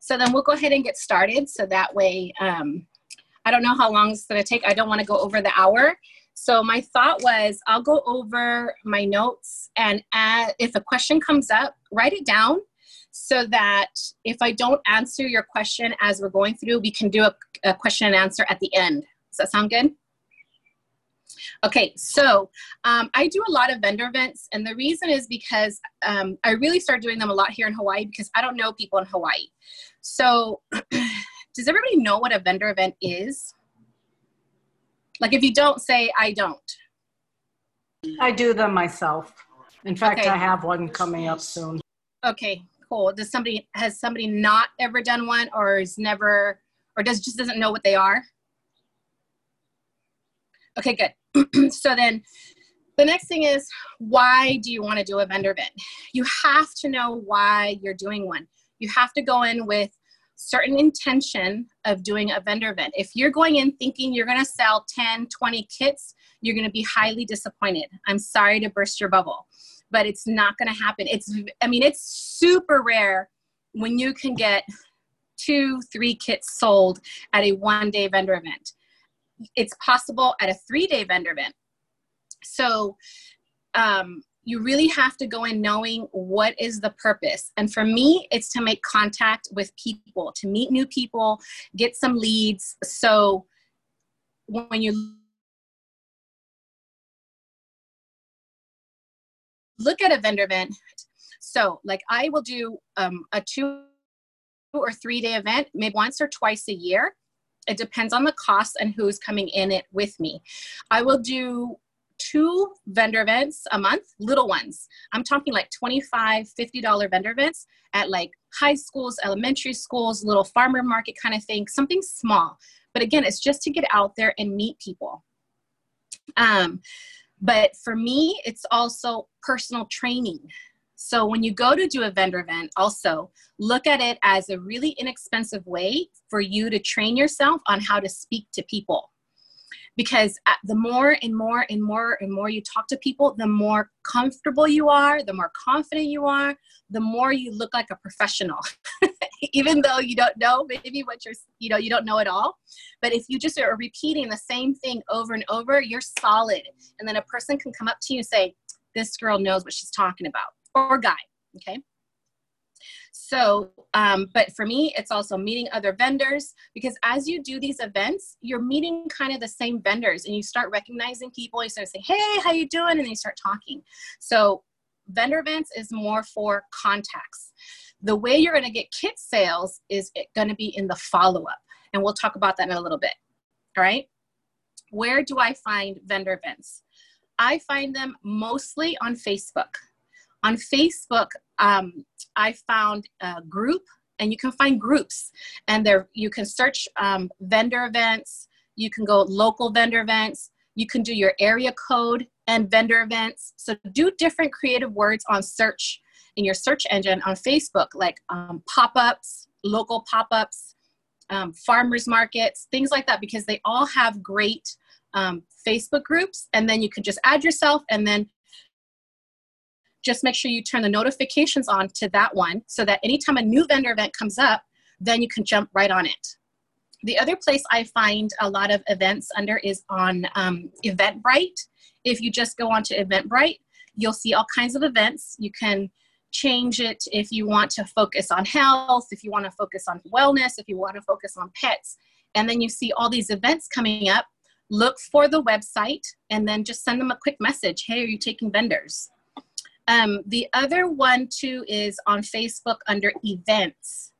So then we'll go ahead and get started. So that way, um, I don't know how long it's gonna take. I don't wanna go over the hour. So my thought was I'll go over my notes and add, if a question comes up, write it down so that if I don't answer your question as we're going through, we can do a, a question and answer at the end. Does that sound good? Okay, so um, I do a lot of vendor events, and the reason is because um, I really started doing them a lot here in Hawaii because I don't know people in Hawaii. So, does everybody know what a vendor event is? Like, if you don't say, I don't. I do them myself. In fact, okay. I have one coming up soon. Okay, cool. Does somebody has somebody not ever done one, or is never, or does just doesn't know what they are? Okay, good. so then the next thing is why do you want to do a vendor event? You have to know why you're doing one. You have to go in with certain intention of doing a vendor event. If you're going in thinking you're going to sell 10, 20 kits, you're going to be highly disappointed. I'm sorry to burst your bubble, but it's not going to happen. It's I mean, it's super rare when you can get two, three kits sold at a one day vendor event it's possible at a three day vendor event. So um, you really have to go in knowing what is the purpose. And for me, it's to make contact with people, to meet new people, get some leads. So when you look at a vendor event, so like I will do um, a two or three day event, maybe once or twice a year. It depends on the cost and who's coming in it with me. I will do two vendor events a month, little ones. I'm talking like $25, $50 vendor events at like high schools, elementary schools, little farmer market kind of thing, something small. But again, it's just to get out there and meet people. Um, but for me, it's also personal training. So when you go to do a vendor event, also look at it as a really inexpensive way for you to train yourself on how to speak to people. Because uh, the more and more and more and more you talk to people, the more comfortable you are, the more confident you are, the more you look like a professional. Even though you don't know maybe what you're, you know, you don't know it all. But if you just are repeating the same thing over and over, you're solid. And then a person can come up to you and say, This girl knows what she's talking about or guy, okay? So, um, but for me, it's also meeting other vendors because as you do these events, you're meeting kind of the same vendors and you start recognizing people. You start saying, hey, how you doing? And they start talking. So vendor events is more for contacts. The way you're going to get kit sales is going to be in the follow-up. And we'll talk about that in a little bit. All right. Where do I find vendor events? I find them mostly on Facebook. On Facebook, um, I found a group, and you can find groups, and there you can search um, vendor events. You can go local vendor events. You can do your area code and vendor events. So do different creative words on search in your search engine on Facebook, like um, pop-ups, local pop-ups, um, farmers markets, things like that, because they all have great um, Facebook groups. And then you can just add yourself, and then just make sure you turn the notifications on to that one so that anytime a new vendor event comes up, then you can jump right on it. The other place I find a lot of events under is on um, Eventbrite. If you just go onto Eventbrite, you'll see all kinds of events. You can change it if you want to focus on health, if you want to focus on wellness, if you want to focus on pets. And then you see all these events coming up. Look for the website and then just send them a quick message. Hey, are you taking vendors? Um, the other one too is on Facebook under events.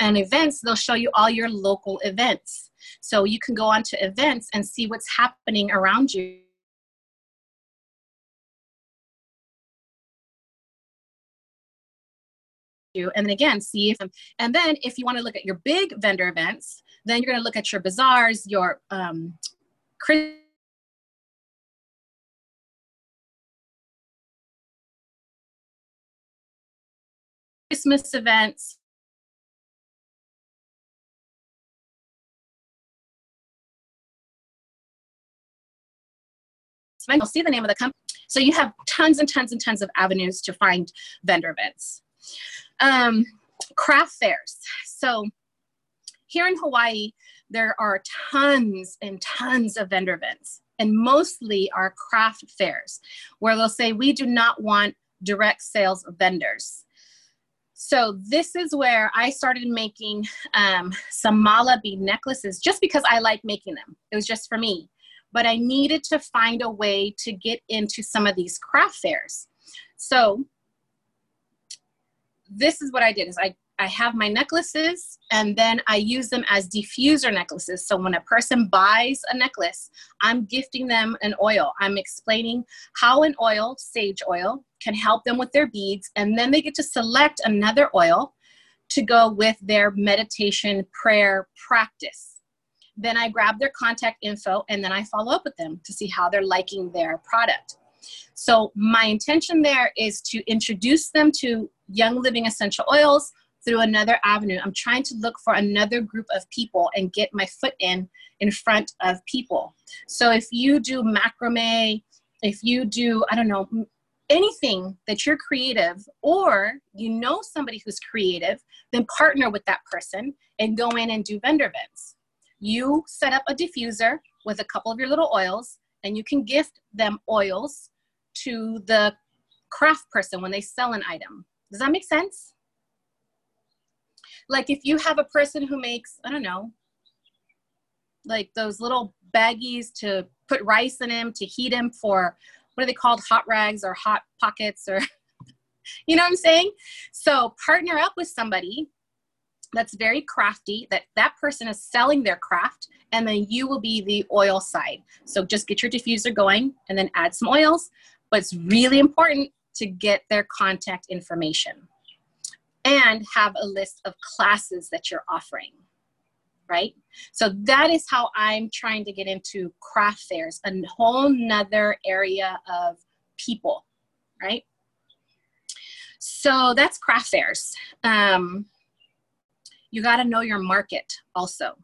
And events, they'll show you all your local events. So you can go on to events and see what's happening around you. and then again see if and then if you want to look at your big vendor events then you're going to look at your bazaars your um, Christmas events. You'll see the name of the company. So you have tons and tons and tons of avenues to find vendor events. Um, craft fairs. So here in Hawaii, there are tons and tons of vendor events, and mostly are craft fairs where they'll say, We do not want direct sales of vendors. So this is where I started making um, some mala bead necklaces just because I like making them. It was just for me. But I needed to find a way to get into some of these craft fairs. So this is what I did is I I have my necklaces and then I use them as diffuser necklaces. So when a person buys a necklace, I'm gifting them an oil. I'm explaining how an oil, sage oil, can help them with their beads. And then they get to select another oil to go with their meditation prayer practice. Then I grab their contact info and then I follow up with them to see how they're liking their product. So my intention there is to introduce them to Young Living Essential Oils through another avenue. I'm trying to look for another group of people and get my foot in in front of people. So if you do macrame, if you do, I don't know, anything that you're creative or you know somebody who's creative, then partner with that person and go in and do vendor events. You set up a diffuser with a couple of your little oils and you can gift them oils to the craft person when they sell an item. Does that make sense? Like if you have a person who makes i don't know like those little baggies to put rice in them to heat them for what are they called? Hot rags or hot pockets or you know what i'm saying? So partner up with somebody that's very crafty that that person is selling their craft and then you will be the oil side. So just get your diffuser going and then add some oils but it's really important to get their contact information and have a list of classes that you're offering right? So that is how i'm trying to get into craft fairs a whole nother area of people right? So that's craft fairs. Um, you got to know your market also.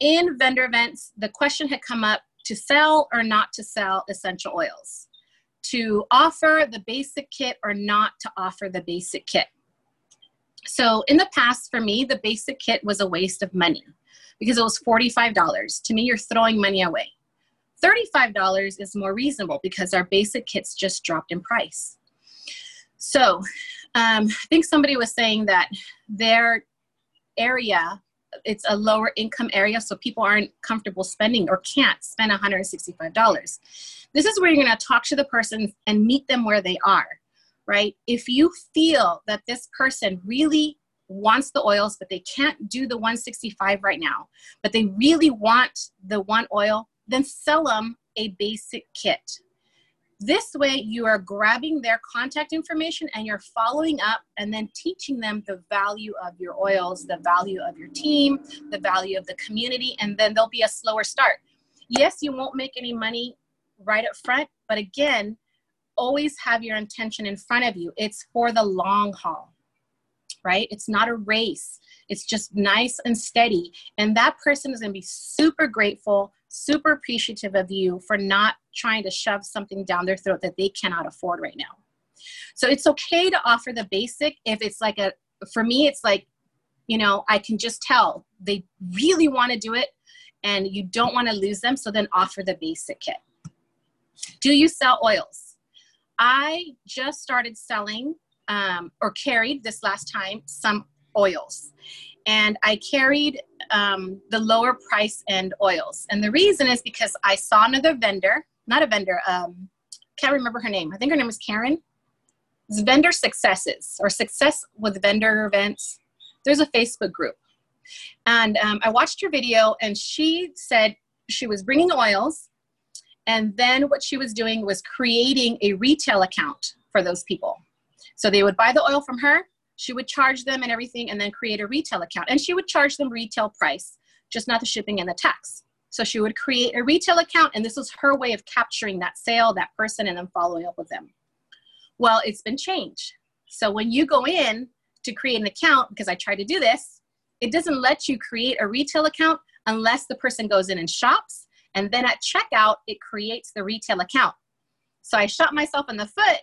In vendor events the question had come up to sell or not to sell essential oils to offer the basic kit or not to offer the basic kit so in the past, for me, the basic kit was a waste of money because it was $45. To me, you're throwing money away. $35 is more reasonable because our basic kits just dropped in price. So um, I think somebody was saying that their area, it's a lower income area, so people aren't comfortable spending or can't spend $165. This is where you're going to talk to the person and meet them where they are right? If you feel that this person really wants the oils, but they can't do the 165 right now, but they really want the one oil, then sell them a basic kit. This way, you are grabbing their contact information and you're following up and then teaching them the value of your oils, the value of your team, the value of the community, and then there'll be a slower start. Yes, you won't make any money right up front, but again, always have your intention in front of you. It's for the long haul, right? It's not a race. It's just nice and steady. And that person is going to be super grateful, super appreciative of you for not trying to shove something down their throat that they cannot afford right now. So it's okay to offer the basic if it's like a, for me, it's like, you know, I can just tell they really want to do it and you don't want to lose them. So then offer the basic kit. Do you sell oils? I just started selling um, or carried this last time some oils. And I carried um, the lower price end oils. And the reason is because I saw another vendor, not a vendor, um, can't remember her name. I think her name was Karen. It's vendor successes or success with vendor events. There's a Facebook group. And um, I watched her video and she said she was bringing oils and then what she was doing was creating a retail account for those people. So they would buy the oil from her, she would charge them and everything, and then create a retail account. And she would charge them retail price, just not the shipping and the tax. So she would create a retail account, and this was her way of capturing that sale, that person, and then following up with them. Well, it's been changed. So when you go in to create an account, because I tried to do this, it doesn't let you create a retail account unless the person goes in and shops and then at checkout, it creates the retail account. So I shot myself in the foot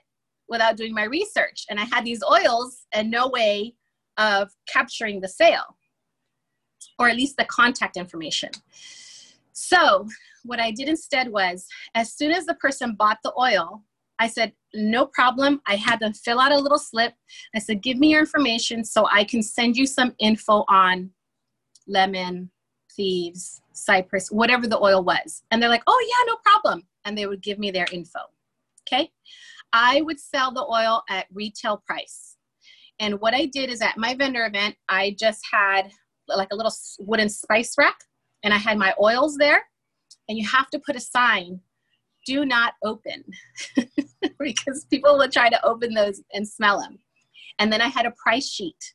without doing my research. And I had these oils, and no way of capturing the sale or at least the contact information. So, what I did instead was, as soon as the person bought the oil, I said, no problem. I had them fill out a little slip. I said, give me your information so I can send you some info on lemon, thieves, cypress, whatever the oil was. And they're like, oh, yeah, no problem. And they would give me their info. Okay. I would sell the oil at retail price. And what I did is at my vendor event, I just had like a little wooden spice rack and I had my oils there. And you have to put a sign do not open because people will try to open those and smell them. And then I had a price sheet.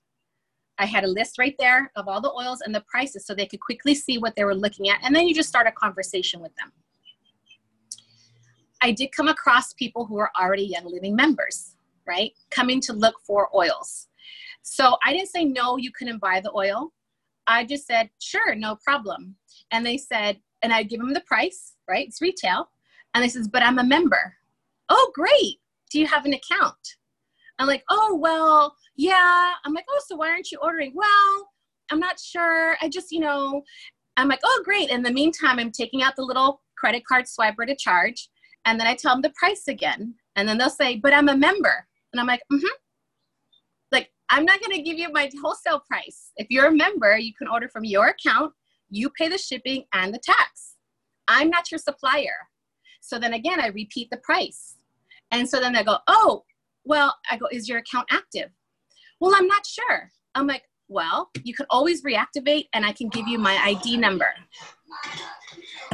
I had a list right there of all the oils and the prices so they could quickly see what they were looking at. And then you just start a conversation with them. I did come across people who were already Young Living members, right? Coming to look for oils. So I didn't say, no, you couldn't buy the oil. I just said, sure, no problem. And they said, and I give them the price, right? It's retail. And they says, but I'm a member. Oh, great. Do you have an account? I'm like, oh, well, yeah. I'm like, oh, so why aren't you ordering? Well, I'm not sure. I just, you know, I'm like, oh, great. In the meantime, I'm taking out the little credit card swiper to charge. And then I tell them the price again. And then they'll say, but I'm a member. And I'm like, mm hmm. Like, I'm not going to give you my wholesale price. If you're a member, you can order from your account. You pay the shipping and the tax. I'm not your supplier. So then again, I repeat the price. And so then they go, oh, well, I go, is your account active? Well, I'm not sure. I'm like, well, you could always reactivate and I can give you my ID number.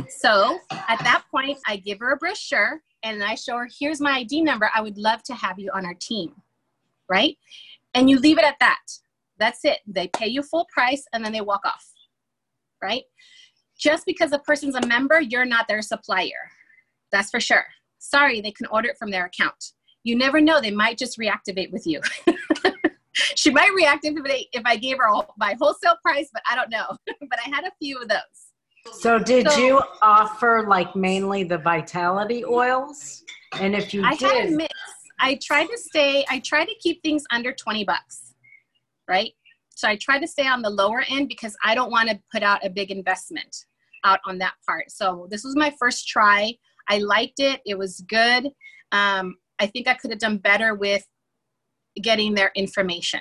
So at that point, I give her a brochure and I show her, here's my ID number. I would love to have you on our team, right? And you leave it at that. That's it. They pay you full price and then they walk off, right? Just because a person's a member, you're not their supplier. That's for sure. Sorry, they can order it from their account. You never know, they might just reactivate with you. she might reactivate if I gave her my wholesale price, but I don't know. but I had a few of those. So, did so, you offer like mainly the vitality oils? And if you I did, had a mix. I tried to stay. I try to keep things under twenty bucks, right? So I try to stay on the lower end because I don't want to put out a big investment out on that part. So this was my first try. I liked it. It was good. Um, I think I could have done better with getting their information.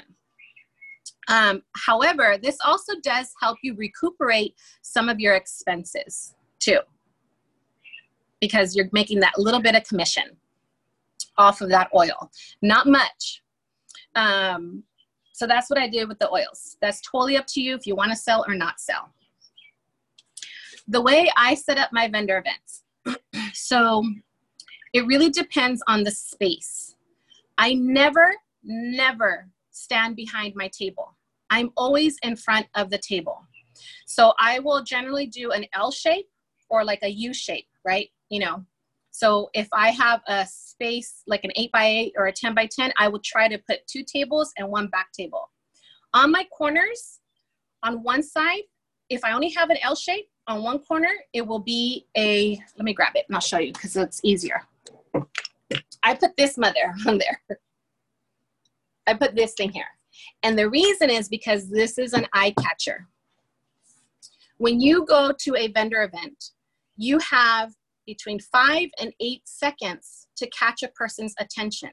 Um, however, this also does help you recuperate some of your expenses too, because you're making that little bit of commission off of that oil. Not much. Um, so that's what I did with the oils. That's totally up to you if you want to sell or not sell. The way I set up my vendor events so it really depends on the space. I never, never stand behind my table. I'm always in front of the table. So I will generally do an L shape or like a U shape, right? You know, so if I have a space like an 8 by 8 or a 10 by 10, I will try to put two tables and one back table. On my corners, on one side, if I only have an L shape, on one corner, it will be a, let me grab it and I'll show you because it's easier. I put this mother on there. I put this thing here. And the reason is because this is an eye catcher. When you go to a vendor event, you have between five and eight seconds to catch a person's attention.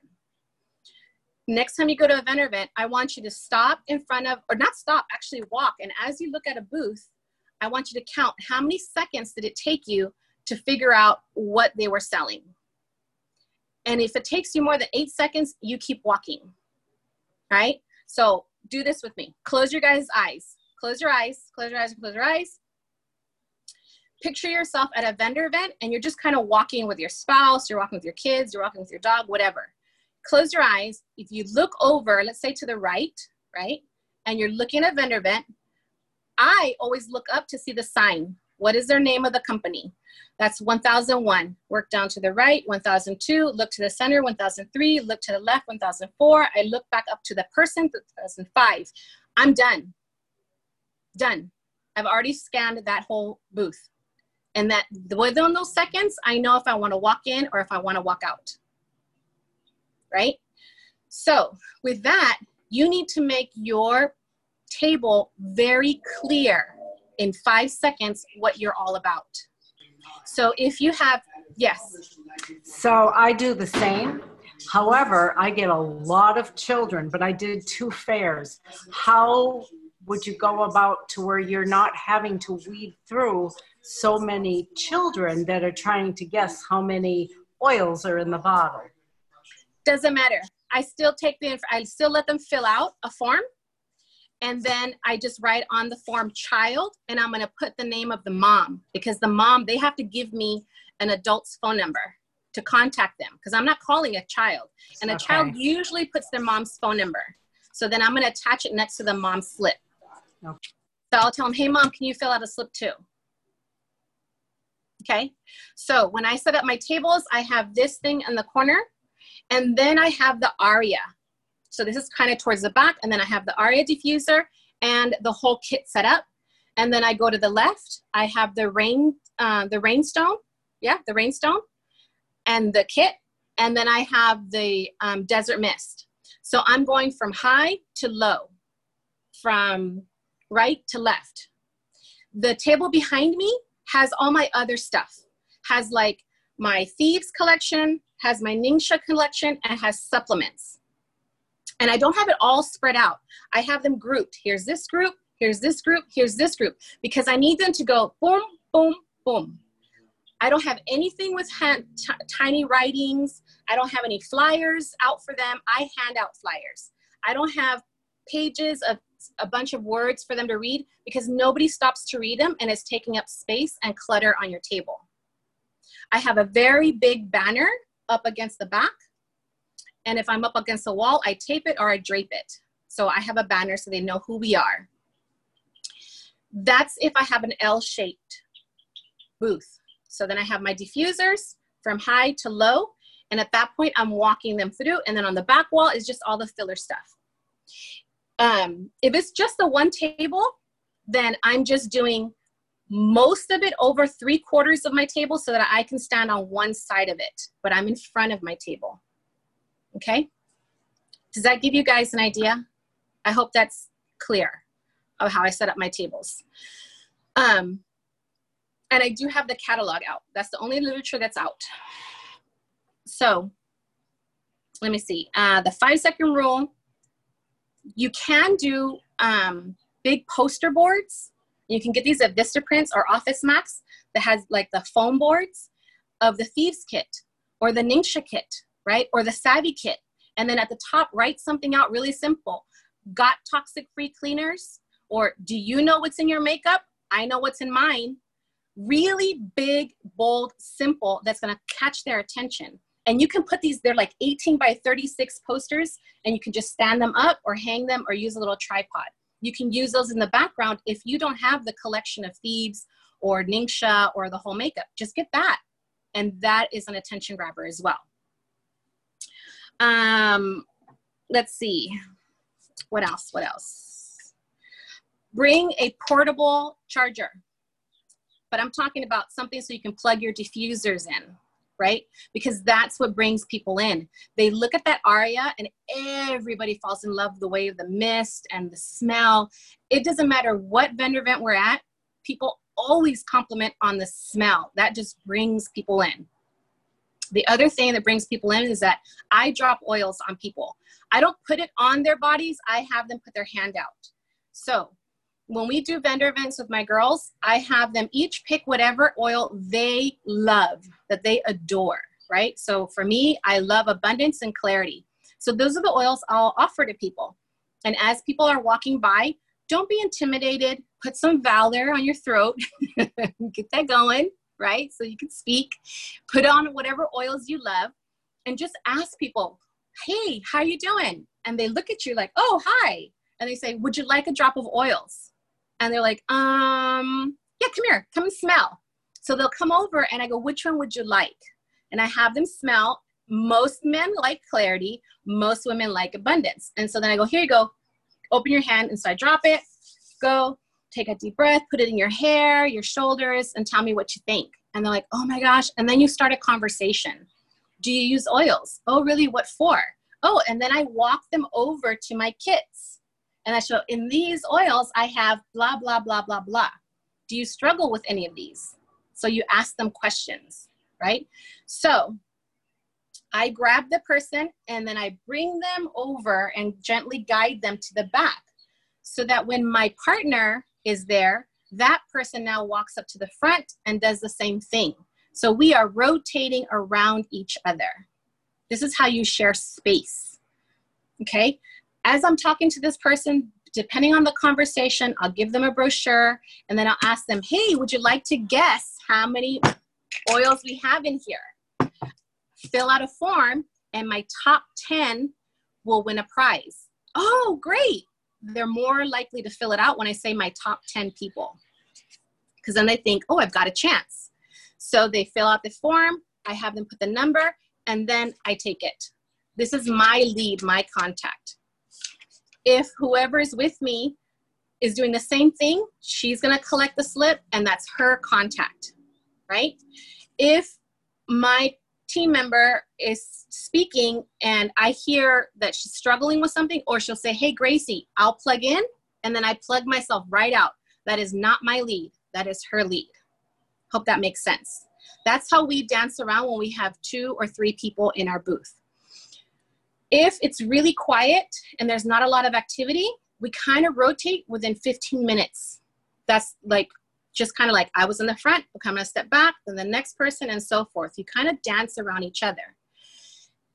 Next time you go to a vendor event, I want you to stop in front of, or not stop, actually walk. And as you look at a booth, I want you to count how many seconds did it take you to figure out what they were selling. And if it takes you more than eight seconds, you keep walking, right? So do this with me. Close your guys' eyes. Close your eyes, close your eyes, close your eyes. Picture yourself at a vendor event and you're just kind of walking with your spouse, you're walking with your kids, you're walking with your dog, whatever. Close your eyes. If you look over, let's say to the right, right? And you're looking at vendor event, I always look up to see the sign. What is their name of the company? That's 1001. Work down to the right, 1002. Look to the center, 1003. Look to the left, 1004. I look back up to the person, 1005. I'm done. Done. I've already scanned that whole booth. And that within those seconds, I know if I want to walk in or if I want to walk out. Right? So, with that, you need to make your table very clear in five seconds what you're all about. So if you have, yes. So I do the same. However, I get a lot of children, but I did two fairs. How would you go about to where you're not having to weed through so many children that are trying to guess how many oils are in the bottle? Doesn't matter. I still take the, I still let them fill out a form and then I just write on the form child and I'm going to put the name of the mom because the mom they have to give me an adult's phone number to contact them because I'm not calling a child. And a okay. child usually puts their mom's phone number. So then I'm going to attach it next to the mom's slip. Okay. so I'll tell them hey mom can you fill out a slip too? Okay? So when I set up my tables I have this thing in the corner and then I have the aria so this is kind of towards the back, and then I have the Aria diffuser and the whole kit set up. And then I go to the left, I have the rain, uh, the rainstone, yeah, the rainstone, and the kit, and then I have the um, desert mist. So I'm going from high to low, from right to left. The table behind me has all my other stuff, has like my thieves collection, has my Ningxia collection, and has supplements. And I don't have it all spread out. I have them grouped. Here's this group, here's this group, here's this group, because I need them to go boom, boom, boom. I don't have anything with hand, tiny writings. I don't have any flyers out for them. I hand out flyers. I don't have pages of a bunch of words for them to read because nobody stops to read them and it's taking up space and clutter on your table. I have a very big banner up against the back and if I'm up against the wall, I tape it or I drape it. So I have a banner so they know who we are. That's if I have an L-shaped booth. So then I have my diffusers from high to low. And at that point, I'm walking them through. And then on the back wall is just all the filler stuff. Um, if it's just the one table, then I'm just doing most of it over three quarters of my table so that I can stand on one side of it, but I'm in front of my table. Okay? Does that give you guys an idea? I hope that's clear of how I set up my tables. Um, and I do have the catalog out. That's the only literature that's out. So let me see. Uh, the five second rule, you can do um, big poster boards. You can get these at Vistaprints or Office Max that has like the foam boards of the Thieves Kit or the Ningxia Kit right? Or the Savvy Kit. And then at the top, write something out really simple. Got toxic free cleaners? Or do you know what's in your makeup? I know what's in mine. Really big, bold, simple, that's gonna catch their attention. And you can put these, they're like 18 by 36 posters, and you can just stand them up or hang them or use a little tripod. You can use those in the background if you don't have the collection of Thieves or Ningxia or the whole makeup. Just get that. And that is an attention grabber as well. Um, let's see. What else? What else? Bring a portable charger. But I'm talking about something so you can plug your diffusers in, right? Because that's what brings people in. They look at that aria and everybody falls in love with the way of the mist and the smell. It doesn't matter what vendor event we're at, people always compliment on the smell. That just brings people in. The other thing that brings people in is that I drop oils on people. I don't put it on their bodies, I have them put their hand out. So when we do vendor events with my girls, I have them each pick whatever oil they love, that they adore, right? So for me, I love abundance and clarity. So those are the oils I'll offer to people. And as people are walking by, don't be intimidated. Put some valor on your throat. Get that going right? So you can speak, put on whatever oils you love, and just ask people, hey, how you doing? And they look at you like, oh, hi. And they say, would you like a drop of oils? And they're like, um, yeah, come here, come and smell. So they'll come over and I go, which one would you like? And I have them smell. Most men like clarity, most women like abundance. And so then I go, here you go, open your hand. And so I drop it, go, take a deep breath, put it in your hair, your shoulders, and tell me what you think. And they're like, oh my gosh. And then you start a conversation. Do you use oils? Oh, really? What for? Oh, and then I walk them over to my kits and I show in these oils, I have blah, blah, blah, blah, blah. Do you struggle with any of these? So you ask them questions, right? So I grab the person and then I bring them over and gently guide them to the back so that when my partner is there, that person now walks up to the front and does the same thing. So we are rotating around each other. This is how you share space. Okay. As I'm talking to this person, depending on the conversation, I'll give them a brochure and then I'll ask them, hey, would you like to guess how many oils we have in here? Fill out a form and my top 10 will win a prize. Oh, great. They're more likely to fill it out when I say my top 10 people. Because then they think, oh, I've got a chance. So they fill out the form, I have them put the number, and then I take it. This is my lead, my contact. If whoever is with me is doing the same thing, she's gonna collect the slip and that's her contact, right? If my team member is speaking and I hear that she's struggling with something, or she'll say, Hey, Gracie, I'll plug in, and then I plug myself right out. That is not my lead, that is her lead. Hope that makes sense. That's how we dance around when we have two or three people in our booth. If it's really quiet and there's not a lot of activity, we kind of rotate within 15 minutes. That's like just kind of like I was in the front, I'm gonna step back, then the next person, and so forth. You kind of dance around each other.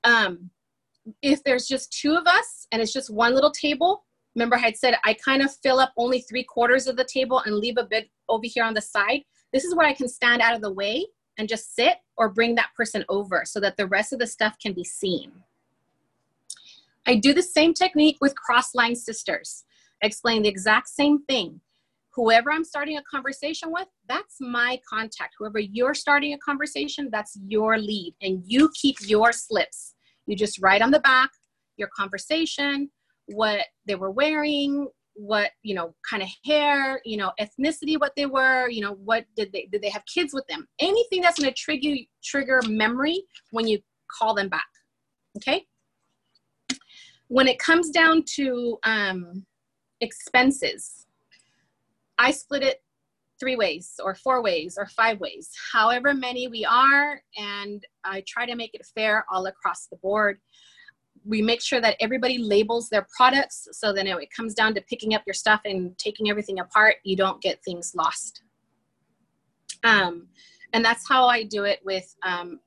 Um, if there's just two of us and it's just one little table, remember I had said I kind of fill up only three quarters of the table and leave a bit over here on the side. This is where I can stand out of the way and just sit or bring that person over so that the rest of the stuff can be seen. I do the same technique with cross-line sisters. I explain the exact same thing whoever I'm starting a conversation with, that's my contact. Whoever you're starting a conversation, that's your lead. And you keep your slips. You just write on the back your conversation, what they were wearing, what, you know, kind of hair, you know, ethnicity, what they were, you know, what did they did they have kids with them? Anything that's gonna trigger trigger memory when you call them back. Okay? When it comes down to um, expenses, I split it three ways or four ways or five ways, however many we are, and I try to make it fair all across the board. We make sure that everybody labels their products so then it comes down to picking up your stuff and taking everything apart, you don't get things lost. Um, and that's how I do it with um,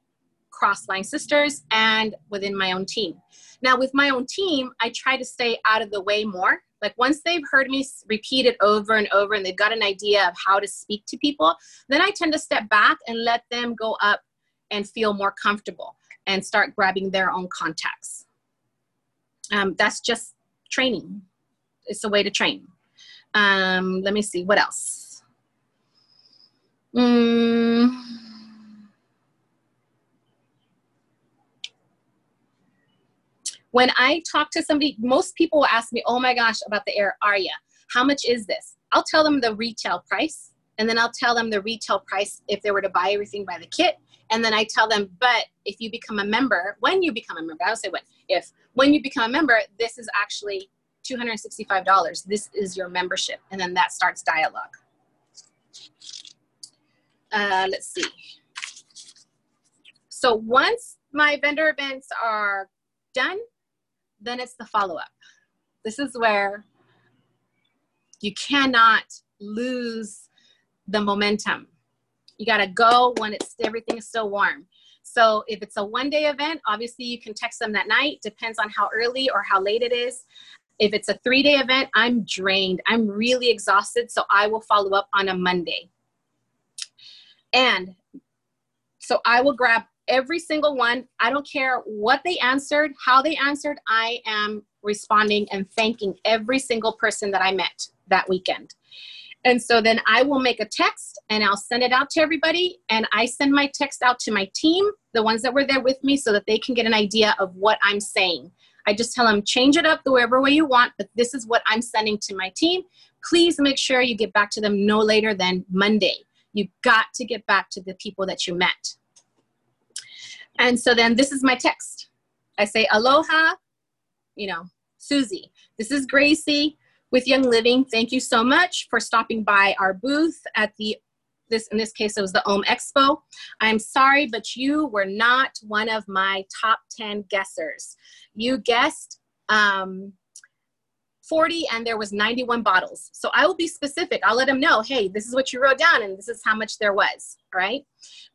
cross-line sisters and within my own team. Now with my own team, I try to stay out of the way more like once they've heard me repeat it over and over and they've got an idea of how to speak to people, then I tend to step back and let them go up and feel more comfortable and start grabbing their own contacts. Um, that's just training. It's a way to train. Um, let me see, what else? Mm. When I talk to somebody, most people will ask me, oh my gosh, about the Air Aria. How much is this? I'll tell them the retail price, and then I'll tell them the retail price if they were to buy everything by the kit. And then I tell them, but if you become a member, when you become a member, I don't say when, if, when you become a member, this is actually $265. This is your membership. And then that starts dialogue. Uh, let's see. So once my vendor events are done, then it's the follow up. This is where you cannot lose the momentum. You got to go when it's everything is still warm. So if it's a one day event, obviously you can text them that night, depends on how early or how late it is. If it's a three day event, I'm drained. I'm really exhausted, so I will follow up on a Monday. And so I will grab every single one. I don't care what they answered, how they answered. I am responding and thanking every single person that I met that weekend. And so then I will make a text and I'll send it out to everybody. And I send my text out to my team, the ones that were there with me, so that they can get an idea of what I'm saying. I just tell them, change it up the whatever way you want, but this is what I'm sending to my team. Please make sure you get back to them no later than Monday. You've got to get back to the people that you met. And so then this is my text. I say, Aloha, you know, Susie. This is Gracie with Young Living. Thank you so much for stopping by our booth at the this in this case it was the Ohm Expo. I'm sorry, but you were not one of my top 10 guessers. You guessed um, 40 and there was 91 bottles. So I will be specific. I'll let them know, hey, this is what you wrote down and this is how much there was, right?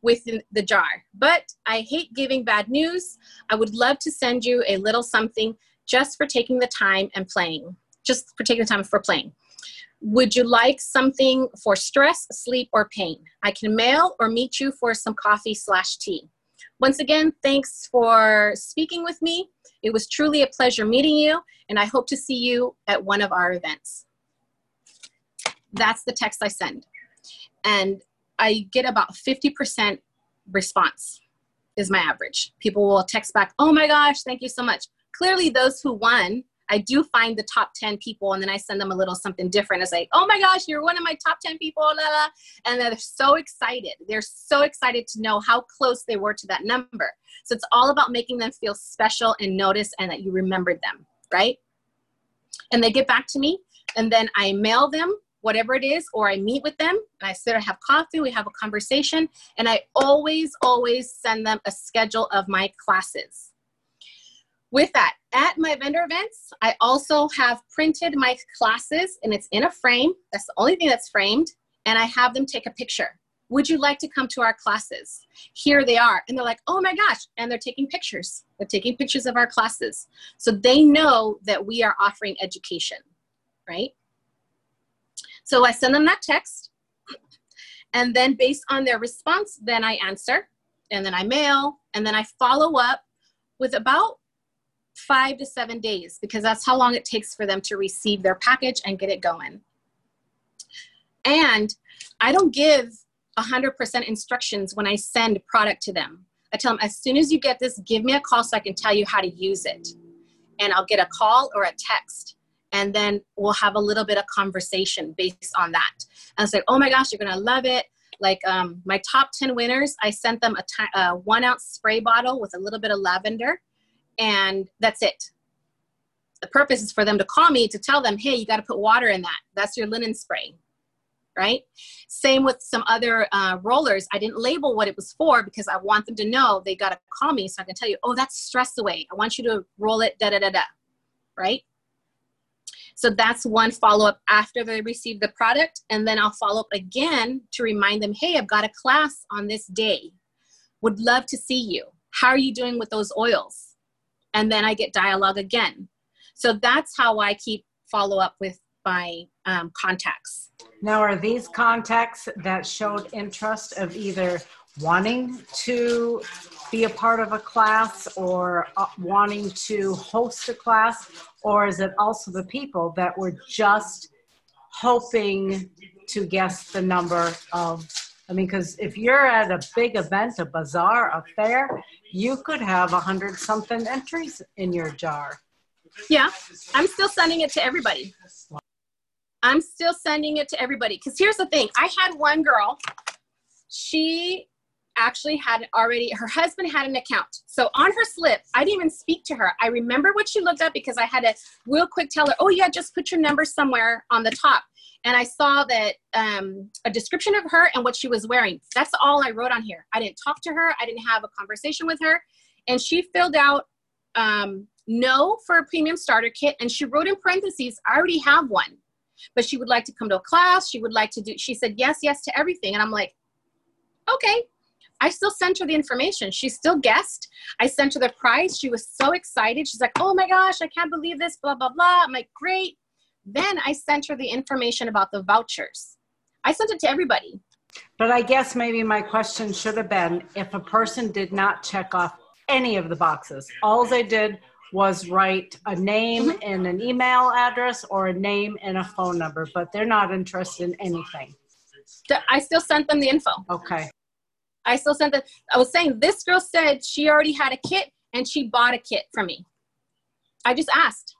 Within the jar. But I hate giving bad news. I would love to send you a little something just for taking the time and playing. Just for taking the time for playing. Would you like something for stress, sleep, or pain? I can mail or meet you for some coffee slash tea. Once again, thanks for speaking with me. It was truly a pleasure meeting you, and I hope to see you at one of our events. That's the text I send. And I get about 50% response is my average. People will text back, oh my gosh, thank you so much. Clearly those who won I do find the top 10 people and then I send them a little something different. It's like, oh my gosh, you're one of my top 10 people, la, la. and they're so excited. They're so excited to know how close they were to that number. So it's all about making them feel special and notice and that you remembered them, right? And they get back to me and then I mail them whatever it is, or I meet with them and I sit and have coffee, we have a conversation, and I always, always send them a schedule of my classes with that, at my vendor events, I also have printed my classes and it's in a frame. That's the only thing that's framed. And I have them take a picture. Would you like to come to our classes? Here they are. And they're like, oh my gosh. And they're taking pictures. They're taking pictures of our classes. So they know that we are offering education, right? So I send them that text. And then based on their response, then I answer. And then I mail. And then I follow up with about five to seven days because that's how long it takes for them to receive their package and get it going. And I don't give 100% instructions when I send product to them. I tell them, as soon as you get this, give me a call so I can tell you how to use it. And I'll get a call or a text. And then we'll have a little bit of conversation based on that. And it's like, oh my gosh, you're gonna love it. Like um, my top 10 winners, I sent them a, a one ounce spray bottle with a little bit of lavender and that's it. The purpose is for them to call me to tell them, hey, you got to put water in that. That's your linen spray, right? Same with some other uh, rollers. I didn't label what it was for because I want them to know they got to call me so I can tell you, oh, that's stress away. I want you to roll it, da da da da, right? So that's one follow up after they receive the product. And then I'll follow up again to remind them, hey, I've got a class on this day. Would love to see you. How are you doing with those oils? And then I get dialogue again. So that's how I keep follow up with my um, contacts. Now, are these contacts that showed interest of either wanting to be a part of a class or uh, wanting to host a class, or is it also the people that were just hoping to guess the number of I mean, because if you're at a big event, a bazaar, a fair, you could have a hundred something entries in your jar. Yeah, I'm still sending it to everybody. I'm still sending it to everybody. Because here's the thing I had one girl, she actually had already, her husband had an account. So on her slip, I didn't even speak to her. I remember what she looked up because I had to real quick tell her, oh, yeah, just put your number somewhere on the top and I saw that um, a description of her and what she was wearing. That's all I wrote on here. I didn't talk to her. I didn't have a conversation with her, and she filled out um, no for a premium starter kit, and she wrote in parentheses, "I already have one." But she would like to come to a class. She would like to do. She said yes, yes to everything, and I'm like, okay. I still sent her the information. She still guessed. I sent her the price. She was so excited. She's like, oh my gosh, I can't believe this, blah, blah, blah. I'm like, great. Then I sent her the information about the vouchers. I sent it to everybody. But I guess maybe my question should have been if a person did not check off any of the boxes, all they did was write a name mm-hmm. and an email address or a name and a phone number, but they're not interested in anything. I still sent them the info. Okay. I still sent the, I was saying this girl said she already had a kit and she bought a kit from me. I just asked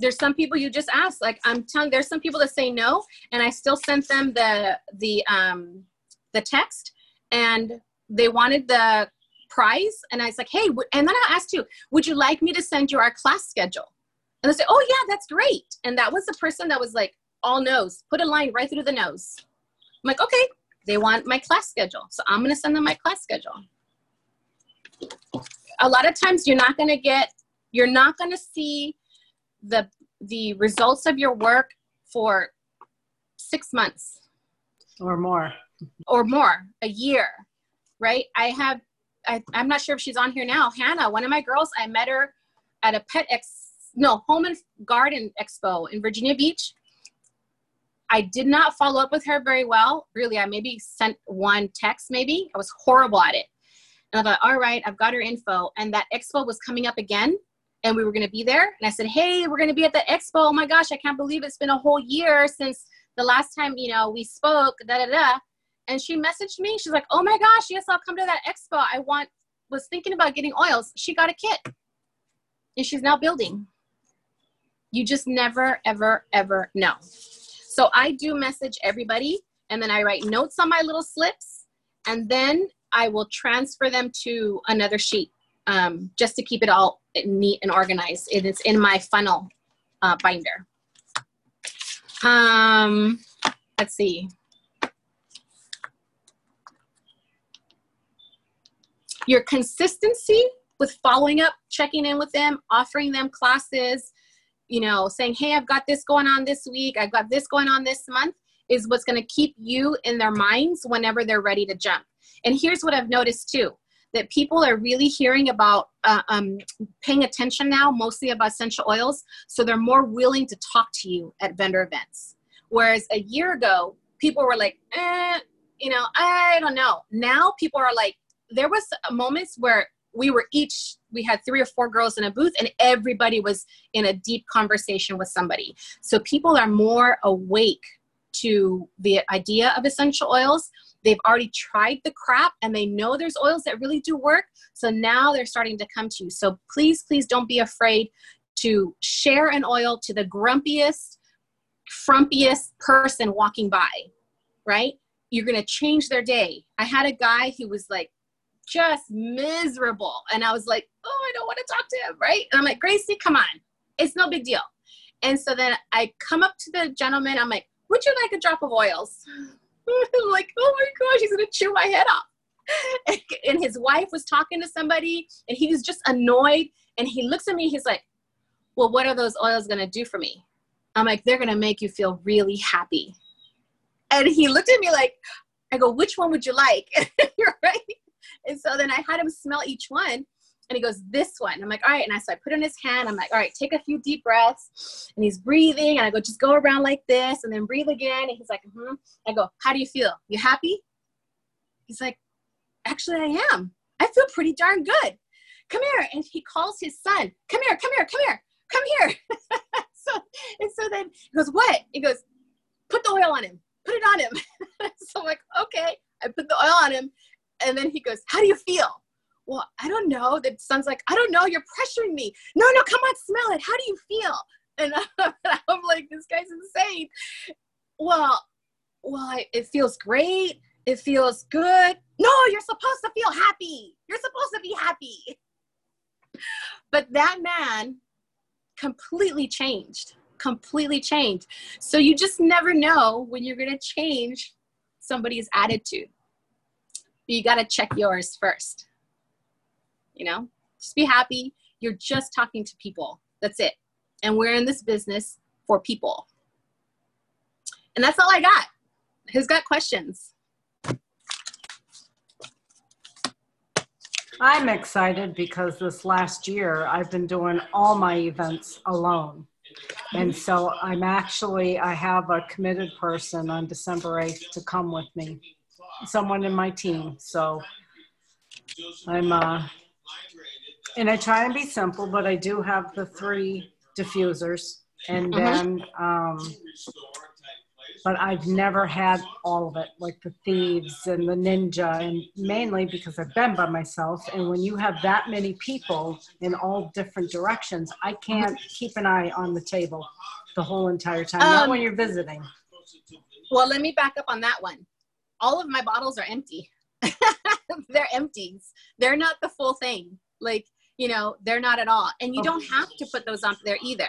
there's some people you just ask like i'm telling there's some people that say no and i still sent them the the um the text and they wanted the prize. And I was like, hey, and then I asked you, would you like me to send you our class schedule? And they say, oh yeah, that's great. And that was the person that was like, all nose, put a line right through the nose. I'm like, okay, they want my class schedule. So I'm gonna send them my class schedule. A lot of times you're not gonna get, you're not gonna see the the results of your work for six months. Or more. Or more a year right? I have I, i'm not sure if she's on here now. Hannah one of my girls i met her at a pet ex no home and garden expo in virginia beach i did not follow up with her very well really i maybe sent one text maybe i was horrible at it and i thought all right i've got her info and that expo was coming up again and we were going to be there. And I said, Hey, we're going to be at the expo. Oh my gosh, I can't believe it's been a whole year since the last time, you know, we spoke, da da da. And she messaged me. She's like, Oh my gosh, yes, I'll come to that expo. I want, was thinking about getting oils. She got a kit and she's now building. You just never, ever, ever know. So I do message everybody and then I write notes on my little slips and then I will transfer them to another sheet um, just to keep it all neat and organized. It is in my funnel uh, binder. Um, let's see. Your consistency with following up, checking in with them, offering them classes, you know, saying, hey, I've got this going on this week, I've got this going on this month, is what's going to keep you in their minds whenever they're ready to jump. And here's what I've noticed too that people are really hearing about uh, um, paying attention now, mostly about essential oils. So they're more willing to talk to you at vendor events. Whereas a year ago, people were like, eh, you know, I don't know. Now people are like, there was moments where we were each we had three or four girls in a booth and everybody was in a deep conversation with somebody so people are more awake to the idea of essential oils they've already tried the crap and they know there's oils that really do work. So now they're starting to come to you. So please, please don't be afraid to share an oil to the grumpiest, frumpiest person walking by, right? You're going to change their day. I had a guy who was like, just miserable. And I was like, oh, I don't want to talk to him, right? And I'm like, Gracie, come on. It's no big deal. And so then I come up to the gentleman. I'm like, would you like a drop of oils? like, oh my gosh, he's gonna chew my head off. And, his wife was talking to somebody, and he was just annoyed. And he looks at me, he's like, Well, what are those oils gonna do for me? I'm like, They're gonna make you feel really happy. And he looked at me like, I go, Which one would you like? You're right. And so then I had him smell each one. And he goes, This one. I'm like, All right. And I, so I put in his hand. I'm like, All right, take a few deep breaths. And he's breathing. And I go, Just go around like this and then breathe again. And he's like, hmm. I go, How do you feel? You happy? He's like, Actually, I am. I feel pretty darn good. Come here. And he calls his son, Come here, come here, come here, come here. so, and so then he goes, What? He goes, Put the oil on him. Put it on him. so I'm like, Okay. I put the oil on him. And then he goes, How do you feel? well, I don't know. The son's like, I don't know. You're pressuring me. No, no, come on, smell it. How do you feel? And I'm like, this guy's insane. Well, well, it feels great. It feels good. No, you're supposed to feel happy. You're supposed to be happy. But that man completely changed, completely changed. So you just never know when you're going to change somebody's attitude. You got to check yours first. You know? Just be happy. You're just talking to people. That's it. And we're in this business for people. And that's all i got. Who's got questions? I'm excited because this last year i've been doing all my events alone. And so i'm actually i have a committed person on december 8th to come with me someone in my team so i'm uh and I try and be simple, but I do have the three diffusers. And mm-hmm. then, um, but I've never had all of it, like the thieves and the Ningxia, and mainly because I've been by myself. And when you have that many people in all different directions, I can't keep an eye on the table the whole entire time, um, not when you're visiting. Well, let me back up on that one. All of my bottles are empty. they're empties. They're not the full thing. Like, you know, they're not at all. And you Oh. don't have to put those on there either.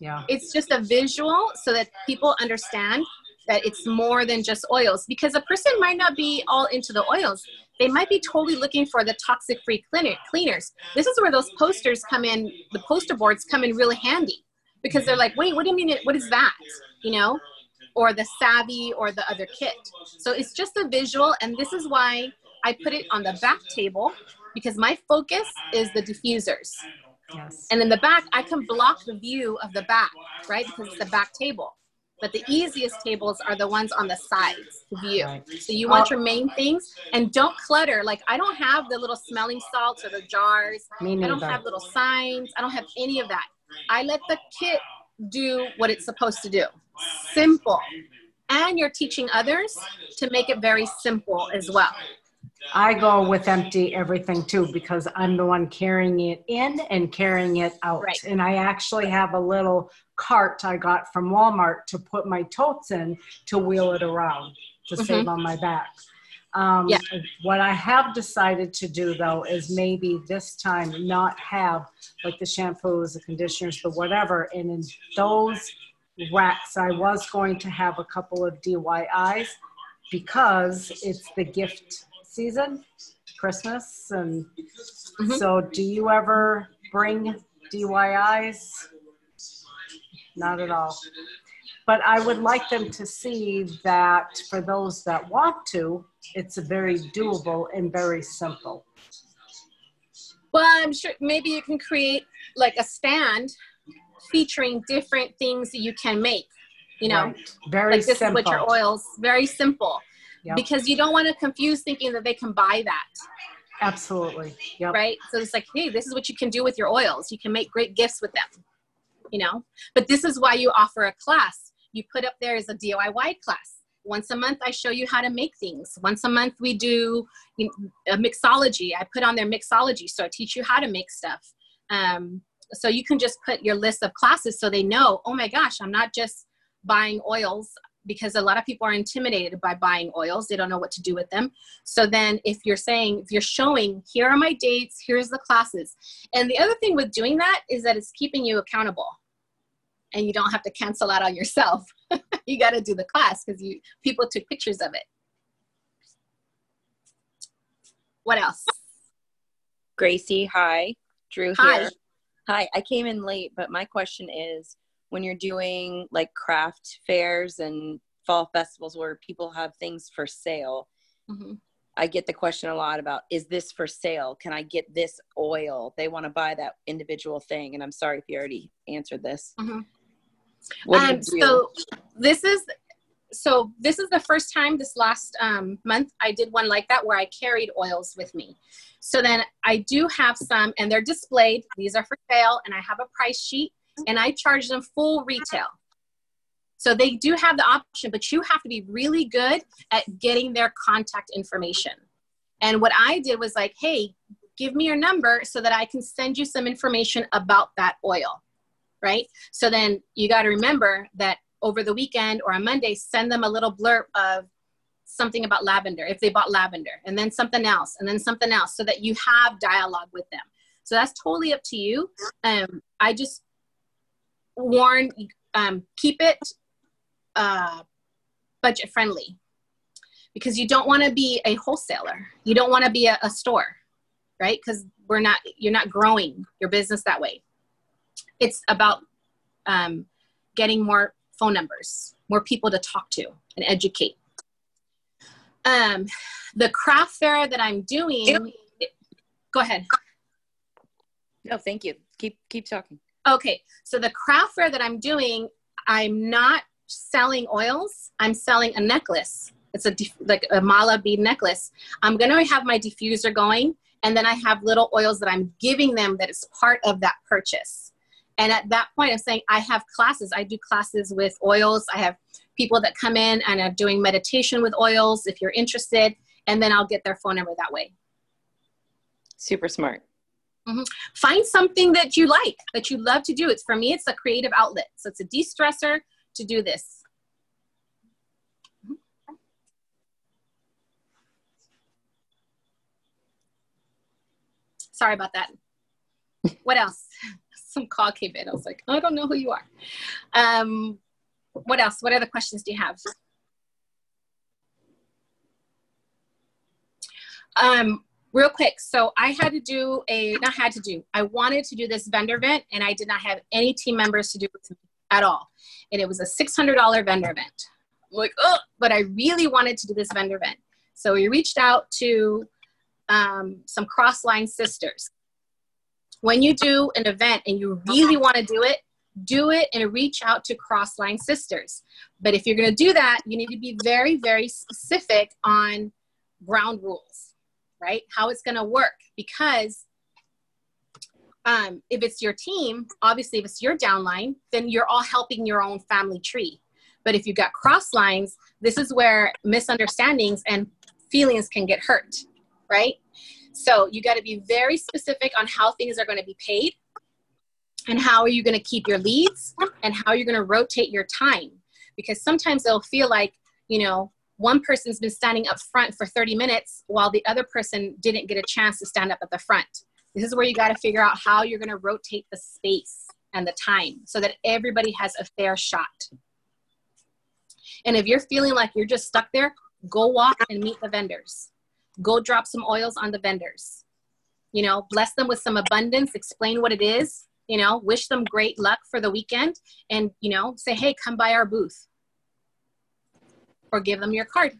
Yeah. It's just a visual so that people understand that it's more than just oils because a person might not be all into the oils. They might be totally looking for the toxic free cleaner, cleaners. This is where those posters come in, the poster boards come in really handy because they're like, wait, what do you mean? it- What is that? You know, or the savvy or the other kit. So it's just a visual. And this is why I put it on the back table because my focus is the diffusers. Yes. And in the back, I can block the view of the back, right? Because it's a back table. But the easiest tables are the ones on the sides to view. Right. So you want oh. your main things and don't clutter. Like I don't have the little smelling salts or the jars. Me I don't have little signs. I don't have any of that. I let the kit do what it's supposed to do. Simple. And you're teaching others to make it very simple as well. I go with empty everything too because I'm the one carrying it in and carrying it out. Right. And I actually have a little cart I got from Walmart to put my totes in to wheel it around to save on my back. Um, Yeah. What I have decided to do though is maybe this time not have like the shampoos, the conditioners, the whatever. And in those racks, I was going to have a couple of DIYs because it's the gift season, Christmas, and Mhm. so do you ever bring DIYs? Not at all. But I would like them to see that for those that want to, it's a very doable and very simple. Well, I'm sure maybe you can create like a stand featuring different things that you can make. You know, Right. Very like this simple. is what your oils. Very simple. Yep. Because you don't want to confuse thinking that they can buy that, Absolutely. Yep. right? So it's like, hey, this is what you can do with your oils. You can make great gifts with them. You know, but this is why you offer a class. You put up there as a DIY class. Once a month, I show you how to make things. Once a month, we do a mixology. I put on their mixology, so I teach you how to make stuff. Um, so you can just put your list of classes so they know, oh my gosh, I'm not just buying oils because a lot of people are intimidated by buying oils. They don't know what to do with them. So then if you're saying, if you're showing, here are my dates, here's the classes. And the other thing with doing that is that it's keeping you accountable and you don't have to cancel out on yourself. you got to do the class because you people took pictures of it. What else? Gracie, hi. Drew Hi. here. Hi, I came in late, but my question is when you're doing like craft fairs and fall festivals where people have things for sale, Mhm. I get the question a lot about is this for sale? Can I get this oil? They want to buy that individual thing. And I'm sorry if you already answered this. Mhm. You Um, so this is so this is the first time this last um, month I did one like that where I carried oils with me. So then I do have some, and they're displayed. These are for sale, and I have a price sheet, and I charge them full retail. So they do have the option, but you have to be really good at getting their contact information. And what I did was like, hey, give me your number so that I can send you some information about that oil right? So then you got to remember that over the weekend or on Monday, send them a little blurb of something about lavender if they bought lavender, and then something else, and then something else, so that you have dialogue with them. So that's totally up to you. Um, I just warn, um, keep it uh, budget friendly because you don't want to be a wholesaler. You don't want to be a, a store, right? Because we're not, you're not growing your business that way it's about um, getting more phone numbers, more people to talk to and educate. Um, the craft fair that I'm doing, go ahead. no, thank you. Keep keep talking. Okay, so the craft fair that I'm doing, I'm not selling oils. I'm selling a necklace. It's a like a mala bead necklace. I'm gonna have my diffuser going, and then I have little oils that I'm giving them that is part of that purchase. And at that point, I'm saying I have classes. I do classes with oils. I have people that come in and are doing meditation with oils. If you're interested, and then I'll get their phone number that way. Super smart. Mm-hmm. find something that you like that you love to do it's for me it's a creative outlet so it's a de-stressor to do this mm-hmm. Sorry about that. what else? Some call came in. I was like, I don't know who you are. Um, what else? What other questions do you have? Um, real quick. So I had to do a, not had to do, I wanted to do this vendor event and I did not have any team members to do it at all. And it was a $600 vendor event. I'm like, oh, but I really wanted to do this vendor event. So we reached out to um, some crossline sisters. When you do an event and you really want to do it, do it and reach out to crossline sisters. But if you're going to do that, you need to be very, very specific on ground rules, right? How it's going to work because um, if it's your team, obviously, if it's your downline, then you're all helping your own family tree. But if you've got cross lines, this is where misunderstandings and feelings can get hurt, right? So you got to be very specific on how things are going to be paid and how are you going to keep your leads and how you're going to rotate your time. Because sometimes they'll feel like you know one person's been standing up front for 30 minutes while the other person didn't get a chance to stand up at the front. This is where you got to figure out how you're going to rotate the space and the time so that everybody has a fair shot. And if you're feeling like you're just stuck there go walk and meet the vendors go drop some oils on the vendors you know bless them with some abundance explain what it is you know wish them great luck for the weekend and you know say hey come by our booth or give them your card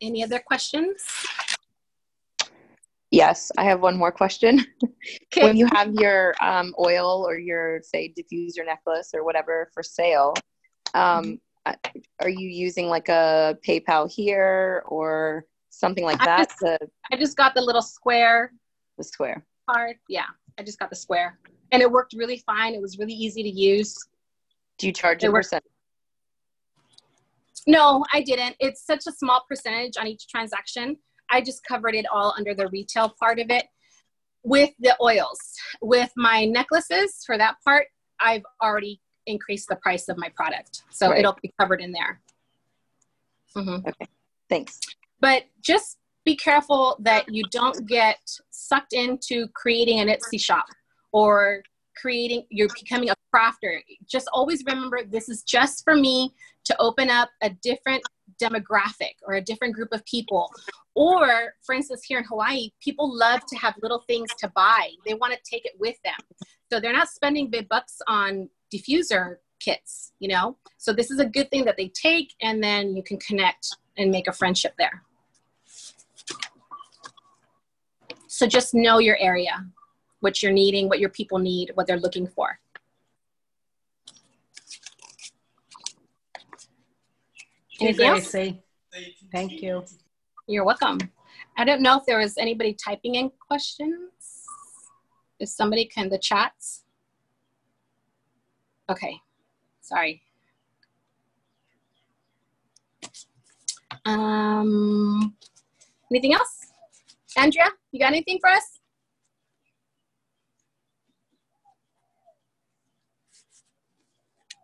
any other questions yes i have one more question okay. when you have your um, oil or your say diffuser necklace or whatever for sale um, mm-hmm. Are you using like a paypal here or something like that. I just, I just got the little square. The square card. Yeah, I just got the square, and it worked really fine. It was really easy to use. Do you charge it a percent? No, I didn't. It's such a small percentage on each transaction. I just covered it all under the retail part of it. With the oils, with my necklaces, for that part, I've already increased the price of my product. So right. it'll be covered in there. Mm-hmm. Okay, thanks. But just be careful that you don't get sucked into creating an Etsy shop or creating, you're becoming a crafter. Just always remember this is just for me to open up a different demographic or a different group of people. Or, for instance, here in Hawaii, people love to have little things to buy. They want to take it with them. So they're not spending big bucks on diffuser kits, you know? So this is a good thing that they take and then you can connect and make a friendship there. So just know your area, what you're needing, what your people need, what they're looking for. Anything else? Thank you. You're welcome. I don't know if there was anybody typing in questions. If somebody can, the chats. Okay, sorry. Um, anything else? Andrea, you got anything for us?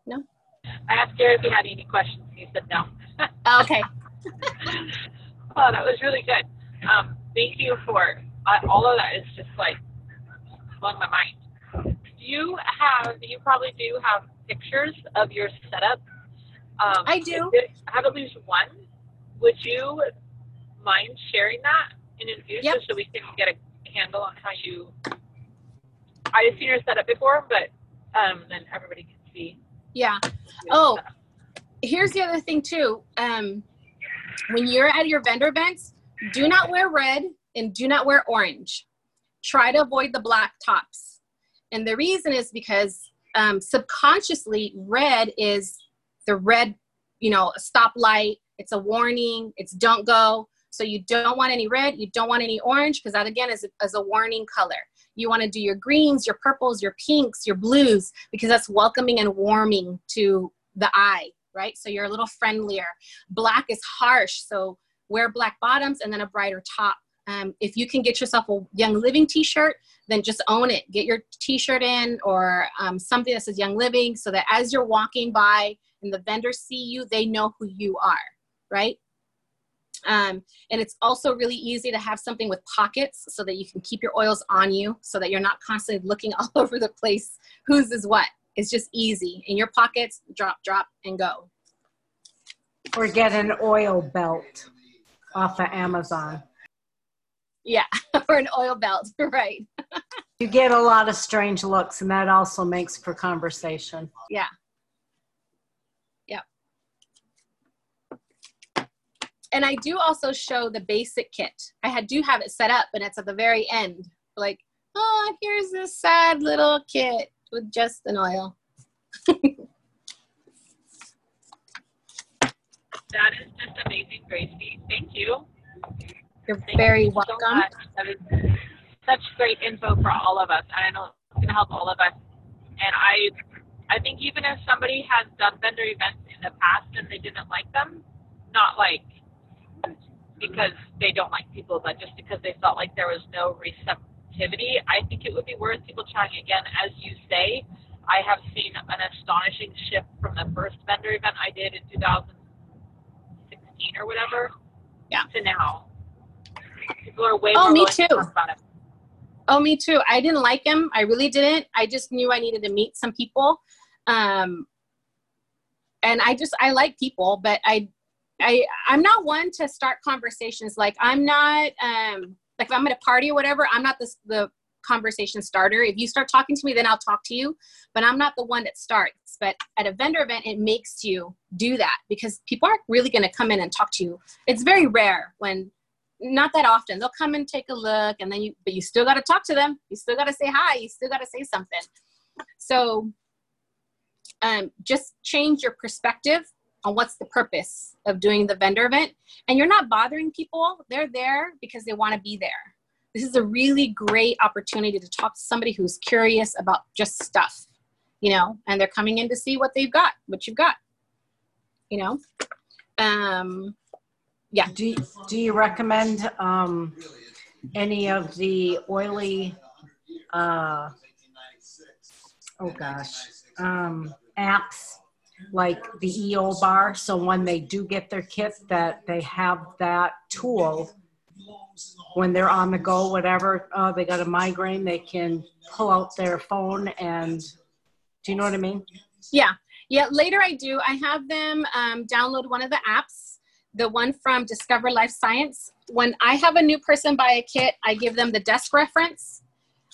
No? I asked Jared if he had any questions. He said no. okay. oh, that was really good. Um, thank you for uh, all of that. It's just like blowing my mind. Do you have? You probably do have pictures of your setup. Um, I do. I have at least one. Would you mind sharing that? in Infuser yep. so we can get a handle on how you. I've seen your setup before, but um, then everybody can see. Yeah. Oh, here's the other thing too. Um, when you're at your vendor events, do not wear red and do not wear orange. Try to avoid the black tops. And the reason is because um, subconsciously, red is the red, you know, a stoplight. It's a warning. It's don't go. So you don't want any red, you don't want any orange, because that again is a, is a warning color. You want to do your greens, your purples, your pinks, your blues, because that's welcoming and warming to the eye, right? So you're a little friendlier. Black is harsh, so wear black bottoms and then a brighter top. Um, if you can get yourself a Young Living t-shirt, then just own it. Get your t-shirt in or um, something that says Young Living so that as you're walking by and the vendors see you, they know who you are, right? Um, and it's also really easy to have something with pockets so that you can keep your oils on you so that you're not constantly looking all over the place whose is what. It's just easy. In your pockets, drop, drop, and go. Or get an oil belt off of Amazon. Yeah, or an oil belt, right. You get a lot of strange looks, and that also makes for conversation. Yeah. Yep. And I do also show the basic kit. I had, do have it set up, and it's at the very end. Like, oh, here's this sad little kit with just an oil. That is just amazing, Gracie. Thank you. You're Thank very you welcome. much. That is such great info for all of us, and I know it's going to help all of us. And I, I think even if somebody has done vendor events in the past and they didn't like them, not like because they don't like people, but just because they felt like there was no receptivity, I think it would be worth people trying again. As you say, I have seen an astonishing shift from the first vendor event I did in 2016 or whatever, Yeah. to now. People are way Oh, more me to too. it. Oh, me too. I didn't like him. I really didn't. I just knew I needed to meet some people. Um, and I just, I like people, but I, I, I'm not one to start conversations. Like I'm not, um, like if I'm at a party or whatever, I'm not the, the conversation starter. If you start talking to me, then I'll talk to you, but I'm not the one that starts. But at a vendor event, it makes you do that because people aren't really going to come in and talk to you. It's very rare when not that often. They'll come and take a look, and then you, but you still got to talk to them. You still got to say hi. You still got to say something. So, um, just change your perspective on what's the purpose of doing the vendor event. And you're not bothering people. They're there because they want to be there. This is a really great opportunity to talk to somebody who's curious about just stuff, you know, and they're coming in to see what they've got, what you've got, you know. Um, Yeah. Do, do you recommend um, any of the oily, uh, oh gosh, um, apps like the EO bar? So when they do get their kit, that they have that tool when they're on the go, whatever, uh, they got a migraine, they can pull out their phone and, do you know what I mean? Yeah, yeah. Later, I do. I have them um, download one of the apps, the one from Discover Life Science. When I have a new person buy a kit, I give them the desk reference,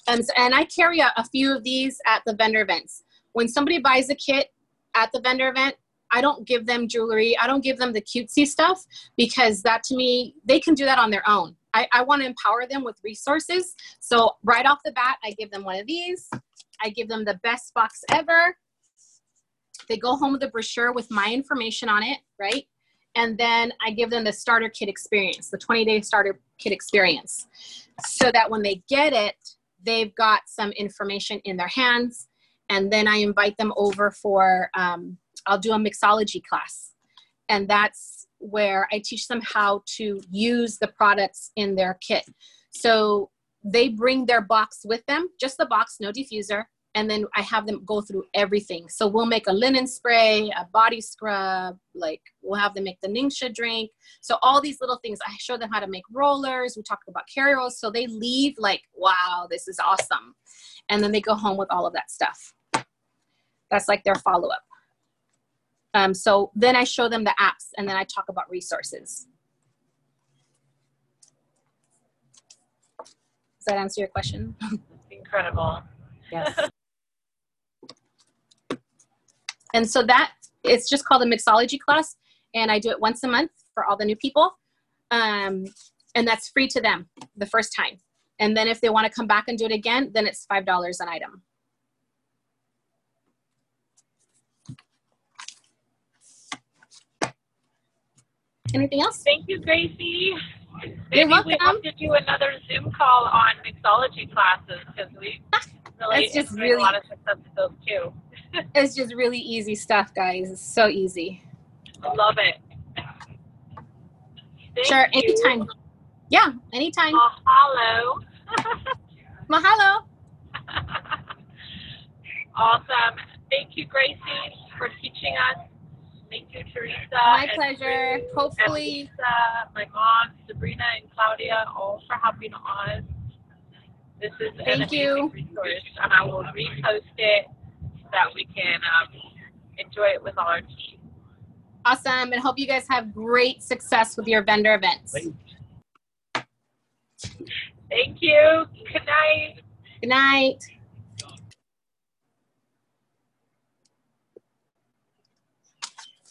um, and I carry a, a few of these at the vendor events. When somebody buys a kit at the vendor event, I don't give them jewelry. I don't give them the cutesy stuff because that to me, they can do that on their own. I, I want to empower them with resources. So right off the bat, I give them one of these. I give them the best box ever. They go home with a brochure with my information on it, right? And then I give them the starter kit experience, the 20 day starter kit experience, so that when they get it, they've got some information in their hands. And then I invite them over for, um, I'll do a mixology class. And that's where I teach them how to use the products in their kit. So they bring their box with them, just the box, no diffuser. And then I have them go through everything. So we'll make a linen spray, a body scrub, like we'll have them make the Ningxia drink. So all these little things, I show them how to make rollers. We talk about carry rolls. So they leave like, wow, this is awesome. And then they go home with all of that stuff. That's like their follow up. Um, so then I show them the apps and then I talk about resources. Does that answer your question? Incredible. Yes. And so that it's just called a mixology class, and I do it once a month for all the new people, um, and that's free to them the first time. And then if they want to come back and do it again, then it's five dollars an item. Anything else? Thank you, Gracie. You're Maybe we have to do another Zoom call on mixology classes because we really It's just enjoyed really- a lot of success with those too. It's just really easy stuff, guys. It's so easy. I love it. Thank sure, you. anytime. Yeah, anytime. Mahalo. Mahalo. awesome. Thank you, Gracie, for teaching us. Thank you, Teresa. My pleasure. Hopefully- Lisa, my mom, Sabrina, and Claudia, all for hopping on. This is Thank amazing you. resource, and I will repost it so that we can um, enjoy it with all our team. Awesome. And hope you guys have great success with your vendor events. Thank you. Good night. Good night.